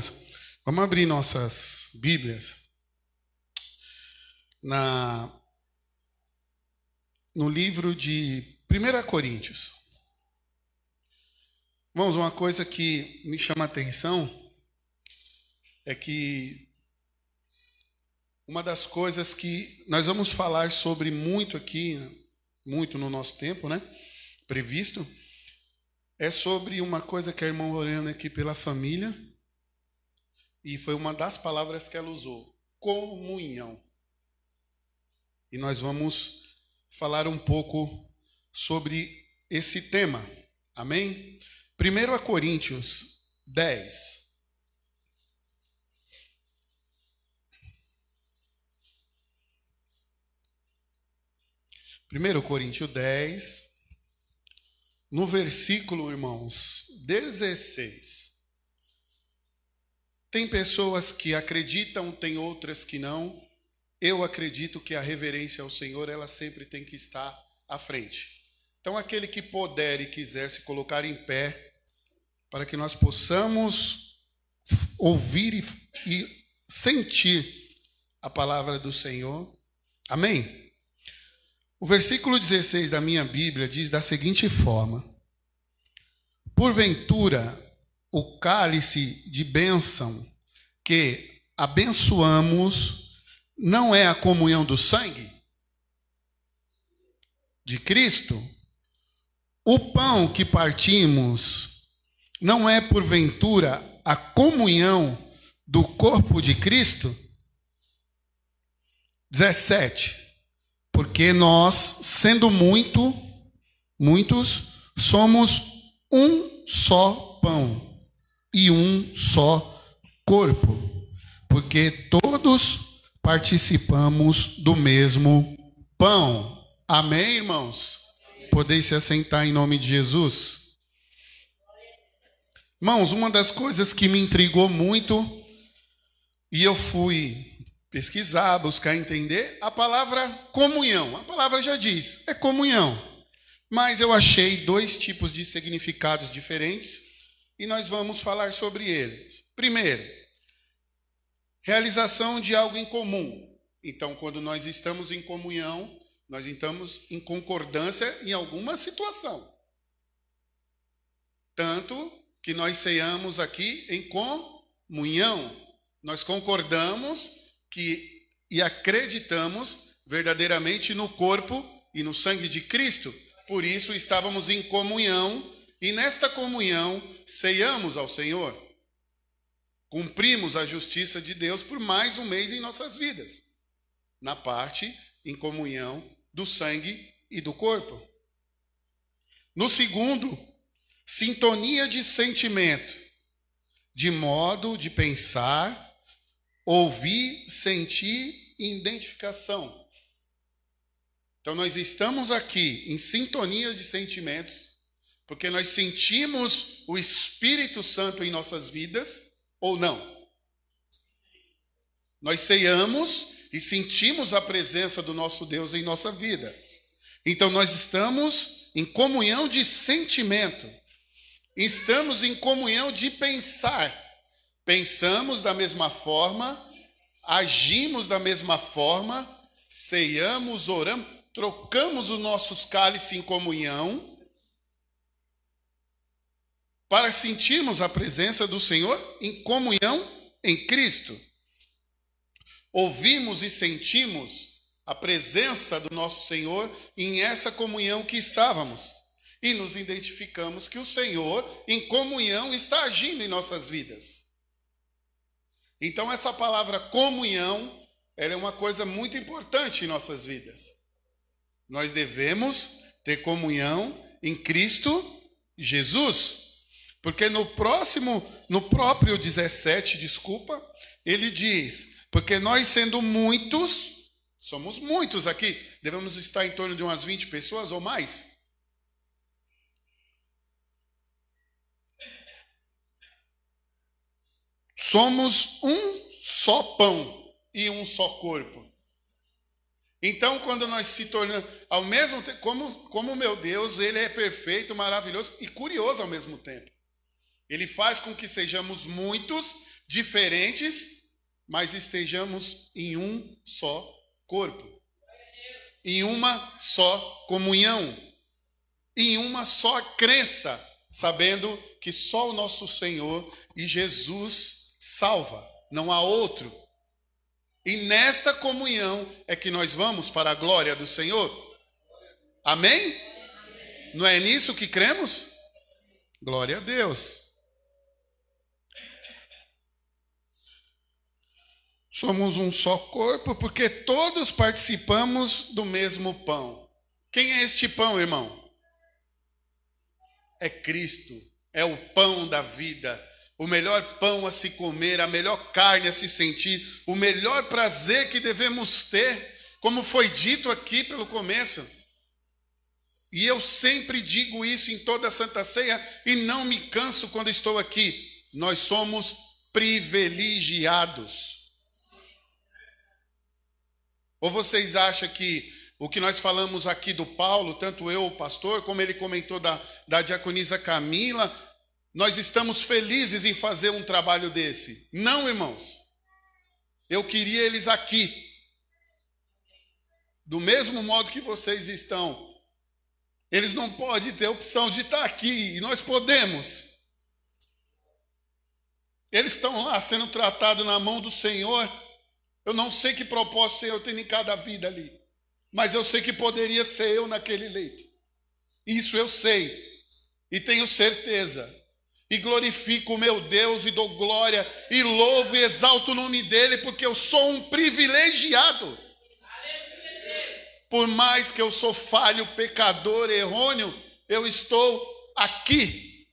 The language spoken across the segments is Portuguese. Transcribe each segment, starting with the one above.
longas, vamos abrir nossas Bíblias na no livro de 1 Coríntios. Irmãos, uma coisa que me chama a atenção é que uma das coisas que nós vamos falar sobre muito aqui, muito no nosso tempo, né? Previsto, é sobre uma coisa que a irmã orando aqui pela família, e foi uma das palavras que ela usou: comunhão. E nós vamos falar um pouco sobre esse tema. Amém? 1 Coríntios 10. 1 Coríntios 10, no versículo, irmãos, 16. Tem pessoas que acreditam, tem outras que não. Eu acredito que a reverência ao Senhor, ela sempre tem que estar à frente. Então, aquele que puder e quiser se colocar em pé, para que nós possamos ouvir e, e sentir a palavra do Senhor. Amém? O versículo 16 da minha Bíblia diz da seguinte forma: Porventura, o cálice de bênção que abençoamos não é a comunhão do sangue de Cristo? O pão que partimos não é porventura a comunhão do corpo de Cristo? 17 porque nós, sendo muito, muitos, somos um só pão e um só corpo, porque todos participamos do mesmo pão. Amém, irmãos? Podeis se assentar em nome de Jesus. Irmãos, uma das coisas que me intrigou muito, e eu fui pesquisar, buscar entender, a palavra comunhão. A palavra já diz, é comunhão. Mas eu achei dois tipos de significados diferentes e nós vamos falar sobre eles. Primeiro, realização de algo em comum. Então, quando nós estamos em comunhão, nós estamos em concordância em alguma situação. Tanto que nós ceiamos aqui em comunhão. Nós concordamos que e acreditamos verdadeiramente no corpo e no sangue de Cristo. Por isso estávamos em comunhão e nesta comunhão ceiamos ao Senhor. Cumprimos a justiça de Deus por mais um mês em nossas vidas. Na parte em comunhão do sangue e do corpo. No segundo, sintonia de sentimento, de modo de pensar ouvir, sentir e identificação. Então nós estamos aqui em sintonia de sentimentos, porque nós sentimos o Espírito Santo em nossas vidas ou não. Nós ceiamos e sentimos a presença do nosso Deus em nossa vida. Então nós estamos em comunhão de sentimento. Estamos em comunhão de pensar. Pensamos da mesma forma, agimos da mesma forma, ceiamos, oramos, trocamos os nossos cálices em comunhão para sentirmos a presença do Senhor em comunhão em Cristo. Ouvimos e sentimos a presença do nosso Senhor em essa comunhão que estávamos. E nos identificamos que o Senhor, em comunhão, está agindo em nossas vidas. Então, essa palavra comunhão, ela é uma coisa muito importante em nossas vidas. Nós devemos ter comunhão em Cristo Jesus. Porque no próximo, no próprio 17, desculpa, ele diz: porque nós sendo muitos, somos muitos aqui, devemos estar em torno de umas 20 pessoas ou mais. Somos um só pão e um só corpo. Então, quando nós se tornamos, ao mesmo tempo, como, como meu Deus, ele é perfeito, maravilhoso e curioso ao mesmo tempo. Ele faz com que sejamos muitos, diferentes, mas estejamos em um só corpo, em uma só comunhão, em uma só crença, sabendo que só o nosso Senhor e Jesus salva, não há outro. E nesta comunhão é que nós vamos para a glória do Senhor. Amém? Não é nisso que cremos? Glória a Deus. Somos um só corpo porque todos participamos do mesmo pão. Quem é este pão, irmão? É Cristo, é o pão da vida, o melhor pão a se comer, a melhor carne a se sentir, o melhor prazer que devemos ter, como foi dito aqui pelo começo. E eu sempre digo isso em toda a Santa Ceia e não me canso quando estou aqui. Nós somos privilegiados. Ou vocês acham que o que nós falamos aqui do Paulo, tanto eu, o pastor, como ele comentou da, da diaconisa Camila, nós estamos felizes em fazer um trabalho desse? Não, irmãos. Eu queria eles aqui. Do mesmo modo que vocês estão. Eles não podem ter a opção de estar aqui, e nós podemos. Eles estão lá sendo tratados na mão do Senhor eu não sei que propósito o Senhor tem em cada vida ali, mas eu sei que poderia ser eu naquele leito. Isso eu sei e tenho certeza. E glorifico o meu Deus e dou glória e louvo e exalto o nome dele, porque eu sou um privilegiado. Por mais que eu sou falho, pecador, errôneo, eu estou aqui.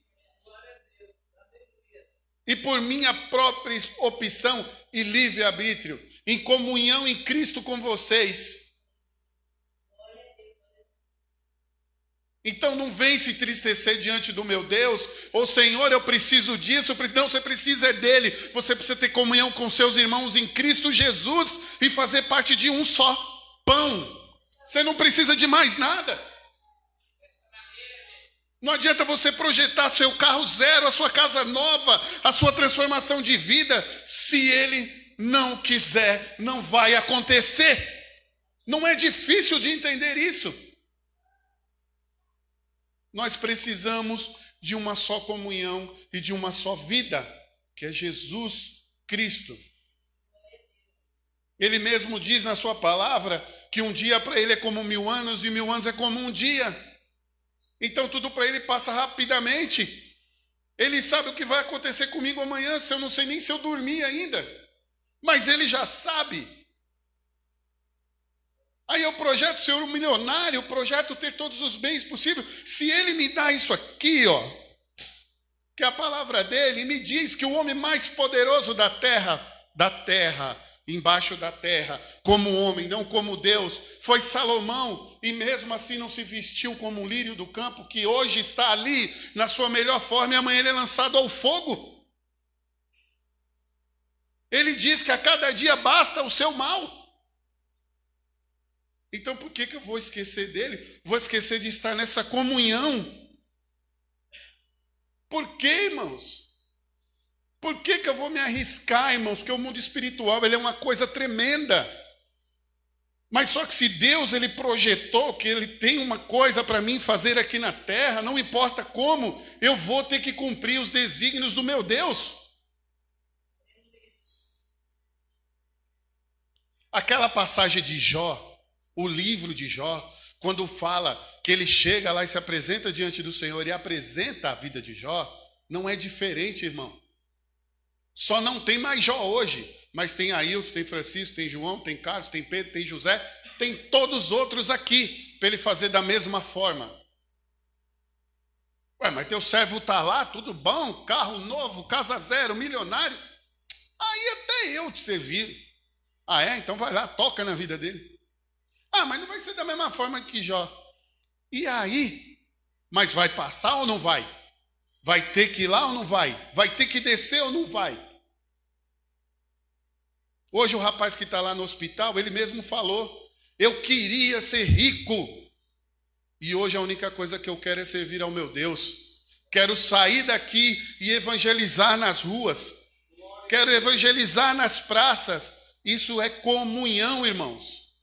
E por minha própria opção e livre-arbítrio, em comunhão em Cristo com vocês. Então não vem se tristecer diante do meu Deus, ou Senhor, eu preciso disso, eu preciso... não, você precisa é dele, você precisa ter comunhão com seus irmãos em Cristo Jesus e fazer parte de um só pão. Você não precisa de mais nada. Não adianta você projetar seu carro zero, a sua casa nova, a sua transformação de vida, se ele não quiser, não vai acontecer. Não é difícil de entender isso. Nós precisamos de uma só comunhão e de uma só vida, que é Jesus Cristo. Ele mesmo diz na sua palavra que um dia para ele é como mil anos e mil anos é como um dia. Então tudo para ele passa rapidamente. Ele sabe o que vai acontecer comigo amanhã, se eu não sei nem se eu dormir ainda. Mas ele já sabe. Aí eu projeto ser um milionário, projeto ter todos os bens possíveis. Se ele me dá isso aqui, ó, que a palavra dele me diz que o homem mais poderoso da terra, da terra, embaixo da terra, como homem, não como Deus, foi Salomão, e mesmo assim não se vestiu como um lírio do campo, que hoje está ali na sua melhor forma e amanhã ele é lançado ao fogo. Ele diz que a cada dia basta o seu mal. Então por que, que eu vou esquecer dele? Vou esquecer de estar nessa comunhão. Por que, irmãos? Por que, que eu vou me arriscar, irmãos? Porque o mundo espiritual ele é uma coisa tremenda. Mas só que se Deus ele projetou que ele tem uma coisa para mim fazer aqui na terra, não importa como, eu vou ter que cumprir os desígnios do meu Deus. Aquela passagem de Jó, o livro de Jó, quando fala que ele chega lá e se apresenta diante do Senhor e apresenta a vida de Jó, não é diferente, irmão. Só não tem mais Jó hoje, mas tem Ailton, tem Francisco, tem João, tem Carlos, tem Pedro, tem José, tem todos os outros aqui para ele fazer da mesma forma. Ué, mas teu servo está lá, tudo bom, carro novo, casa zero, milionário. Aí até eu te servir. Ah, é? Então vai lá, toca na vida dele. Ah, mas não vai ser da mesma forma que Jó. E aí? Mas vai passar ou não vai? Vai ter que ir lá ou não vai? Vai ter que descer ou não vai? Hoje o rapaz que está lá no hospital, ele mesmo falou: Eu queria ser rico. E hoje a única coisa que eu quero é servir ao meu Deus. Quero sair daqui e evangelizar nas ruas. Quero evangelizar nas praças. Isso é comunhão, irmãos.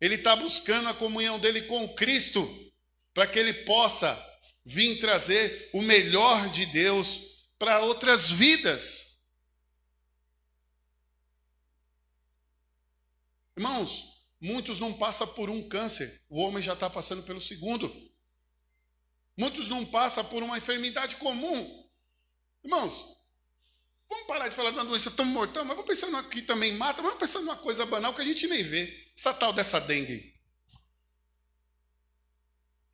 Ele está buscando a comunhão dele com Cristo, para que ele possa vir trazer o melhor de Deus para outras vidas. Irmãos, muitos não passam por um câncer, o homem já está passando pelo segundo. Muitos não passam por uma enfermidade comum. Irmãos, vamos parar de falar de uma doença tão mortal, mas vamos pensar aqui também mata, vamos pensar numa coisa banal que a gente nem vê. Essa tal dessa dengue.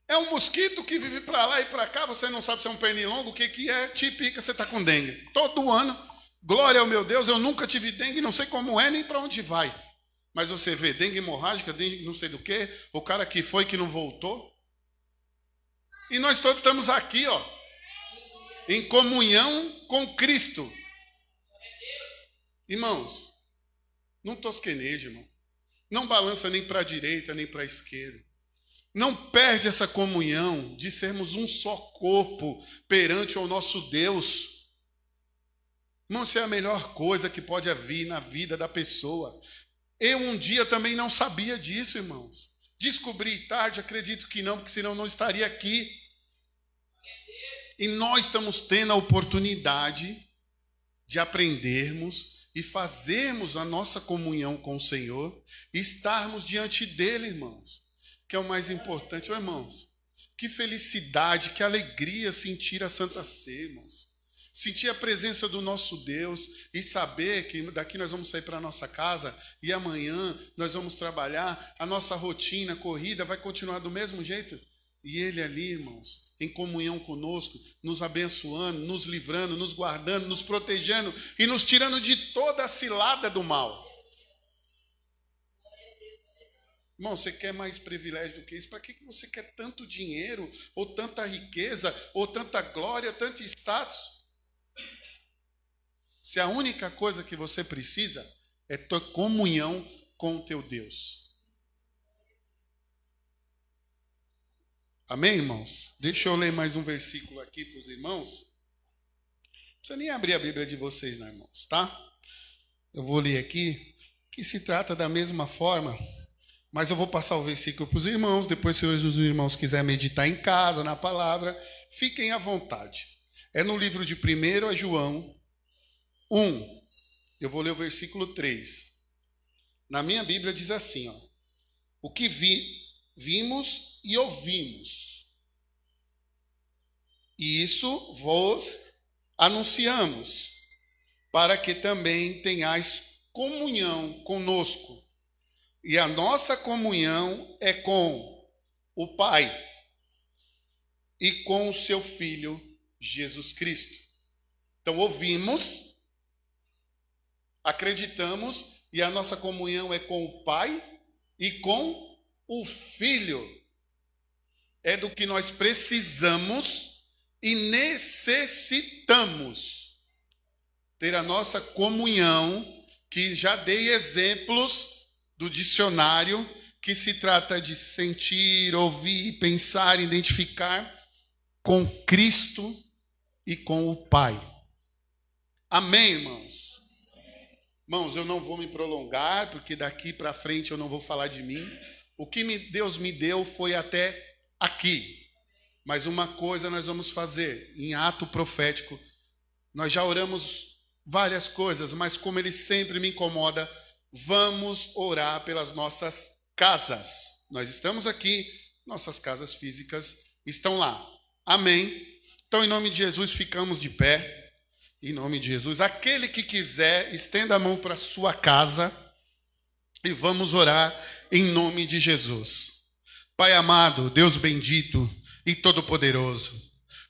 É um mosquito que vive para lá e para cá, você não sabe se é um pernilongo, o que, que é, te pica, você está com dengue. Todo ano, glória ao meu Deus, eu nunca tive dengue, não sei como é nem para onde vai. Mas você vê dengue hemorrágica, dengue não sei do que, o cara que foi que não voltou. E nós todos estamos aqui, ó, em comunhão com Cristo. Irmãos, não tosqueneje, irmão. Não balança nem para a direita, nem para a esquerda. Não perde essa comunhão de sermos um só corpo perante o nosso Deus. Irmão, isso é a melhor coisa que pode haver na vida da pessoa. Eu um dia também não sabia disso, irmãos. Descobri tarde, acredito que não, porque senão não estaria aqui. E nós estamos tendo a oportunidade de aprendermos e fazermos a nossa comunhão com o Senhor e estarmos diante dele, irmãos que é o mais importante. Oh, irmãos, que felicidade, que alegria sentir a Santa Ceia, irmãos. Sentir a presença do nosso Deus e saber que daqui nós vamos sair para a nossa casa e amanhã nós vamos trabalhar, a nossa rotina, corrida vai continuar do mesmo jeito. E Ele ali, irmãos, em comunhão conosco, nos abençoando, nos livrando, nos guardando, nos protegendo e nos tirando de toda a cilada do mal. Irmão, você quer mais privilégio do que isso? Para que você quer tanto dinheiro, ou tanta riqueza, ou tanta glória, tanto status? Se a única coisa que você precisa é tua comunhão com o teu Deus. Amém, irmãos? Deixa eu ler mais um versículo aqui para os irmãos. Não precisa nem abrir a Bíblia de vocês, não, irmãos, tá? Eu vou ler aqui, que se trata da mesma forma mas eu vou passar o versículo para os irmãos. Depois, se os irmãos quiserem meditar em casa, na palavra, fiquem à vontade. É no livro de 1 a João 1. Eu vou ler o versículo 3. Na minha Bíblia diz assim: ó, O que vi, vimos e ouvimos, e isso vos anunciamos, para que também tenhais comunhão conosco. E a nossa comunhão é com o Pai e com o seu Filho Jesus Cristo. Então, ouvimos, acreditamos, e a nossa comunhão é com o Pai e com o Filho. É do que nós precisamos e necessitamos ter a nossa comunhão, que já dei exemplos do dicionário que se trata de sentir, ouvir, pensar, identificar com Cristo e com o Pai. Amém, irmãos? Irmãos, eu não vou me prolongar, porque daqui para frente eu não vou falar de mim. O que Deus me deu foi até aqui. Mas uma coisa nós vamos fazer em ato profético. Nós já oramos várias coisas, mas como ele sempre me incomoda, vamos orar pelas nossas casas. Nós estamos aqui, nossas casas físicas estão lá. Amém? Então, em nome de Jesus, ficamos de pé. Em nome de Jesus, aquele que quiser, estenda a mão para sua casa e vamos orar em nome de Jesus. Pai amado, Deus bendito e todo-poderoso,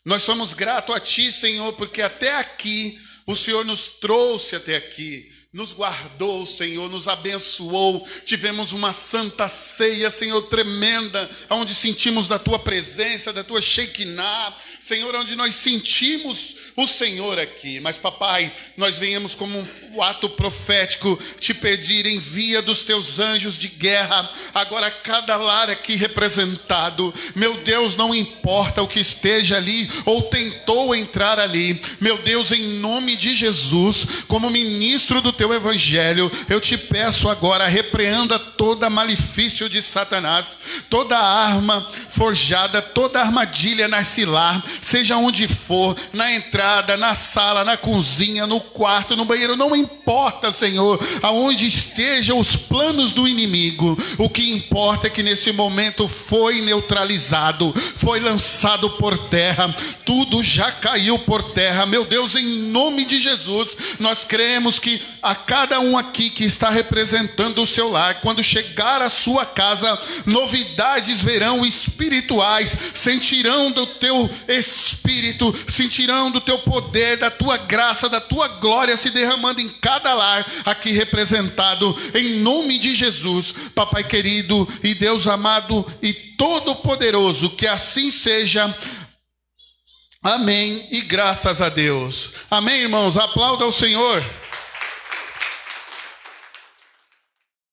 nós somos gratos a Ti, Senhor, porque até aqui o Senhor nos trouxe até aqui nos guardou, Senhor, nos abençoou. Tivemos uma santa ceia, Senhor, tremenda, onde sentimos da tua presença, da tua Shekinah, Senhor, onde nós sentimos o Senhor aqui. Mas, papai, nós venhamos como um ato profético te pedir, envia dos teus anjos de guerra, agora cada lar aqui representado. Meu Deus, não importa o que esteja ali ou tentou entrar ali. Meu Deus, em nome de Jesus, como ministro do teu teu evangelho, eu te peço agora, repreenda toda malefício de Satanás, toda arma forjada, toda armadilha narcilar, seja onde for, na entrada, na sala, na cozinha, no quarto, no banheiro, não importa, Senhor, aonde estejam os planos do inimigo, o que importa é que nesse momento foi neutralizado, foi lançado por terra, tudo já caiu por terra, meu Deus, em nome de Jesus, nós cremos que a cada um aqui que está representando o seu lar, quando chegar à sua casa, novidades verão espirituais, sentirão do teu espírito, sentirão do teu poder, da tua graça, da tua glória se derramando em cada lar aqui representado, em nome de Jesus, Papai querido e Deus amado e todo-poderoso, que assim seja. Amém e graças a Deus. Amém, irmãos. Aplauda o Senhor.